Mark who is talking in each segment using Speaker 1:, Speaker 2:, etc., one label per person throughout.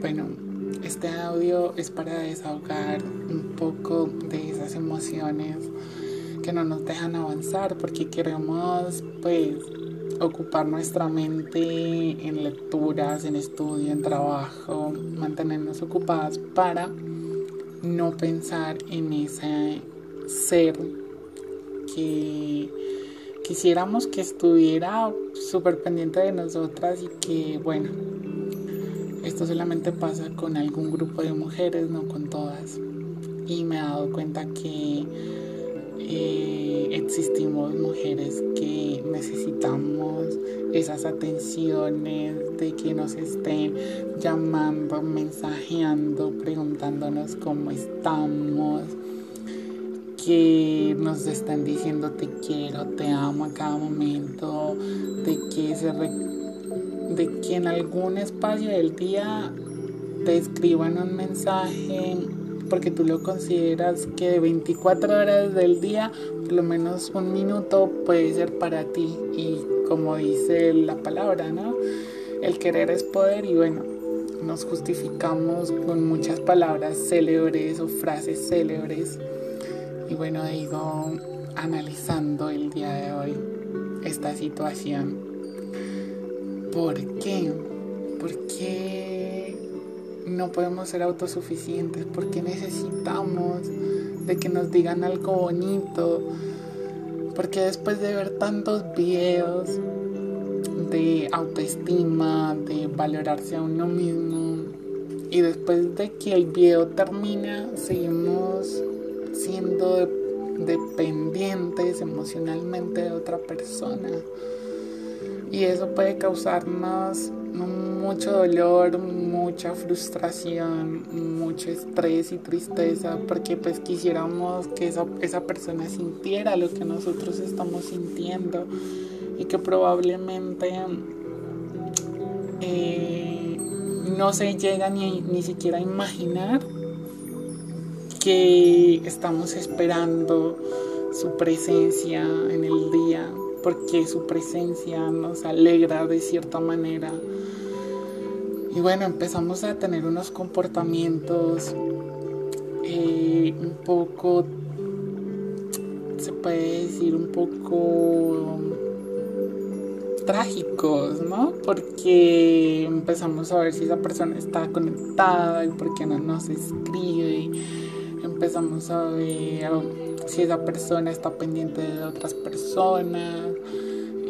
Speaker 1: Bueno, este audio es para desahogar un poco de esas emociones que no nos dejan avanzar porque queremos pues ocupar nuestra mente en lecturas, en estudio, en trabajo, mantenernos ocupadas para no pensar en ese ser que quisiéramos que estuviera súper pendiente de nosotras y que, bueno, esto solamente pasa con algún grupo de mujeres, no con todas. Y me he dado cuenta que eh, existimos mujeres que necesitamos esas atenciones, de que nos estén llamando, mensajeando, preguntándonos cómo estamos, que nos están diciendo te quiero, te amo a cada momento, de que, se de que en algún espacio del día te escriban un mensaje porque tú lo consideras que de 24 horas del día, por lo menos un minuto puede ser para ti. Y como dice la palabra, ¿no? El querer es poder y bueno, nos justificamos con muchas palabras célebres o frases célebres. Y bueno, digo, analizando el día de hoy esta situación, ¿por qué? ¿Por qué? no podemos ser autosuficientes porque necesitamos de que nos digan algo bonito, porque después de ver tantos videos de autoestima, de valorarse a uno mismo, y después de que el video termina, seguimos siendo dependientes emocionalmente de otra persona. Y eso puede causarnos mucho dolor, mucha frustración, mucho estrés y tristeza, porque pues quisiéramos que esa, esa persona sintiera lo que nosotros estamos sintiendo y que probablemente eh, no se llega ni, ni siquiera a imaginar que estamos esperando su presencia en el día, porque su presencia nos alegra de cierta manera y bueno, empezamos a tener unos comportamientos eh, un poco, se puede decir, un poco trágicos, ¿no? Porque empezamos a ver si esa persona está conectada y por qué no nos escribe. Empezamos a ver si esa persona está pendiente de otras personas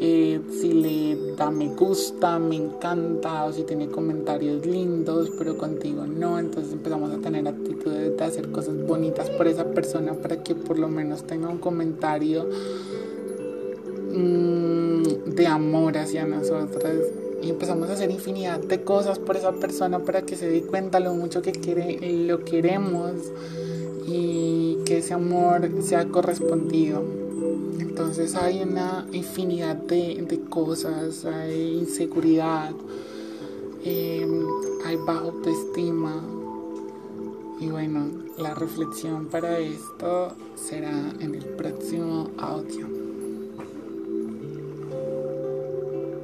Speaker 1: eh, si le da me gusta, me encanta o si tiene comentarios lindos, pero contigo no. Entonces empezamos a tener actitudes de hacer cosas bonitas por esa persona para que por lo menos tenga un comentario mm, de amor hacia nosotras. Y empezamos a hacer infinidad de cosas por esa persona para que se dé cuenta lo mucho que quiere, lo queremos y que ese amor sea correspondido. Entonces hay una infinidad de, cosas, hay inseguridad, em, hay baja autoestima. Y bueno, la reflexión para esto será en el próximo audio.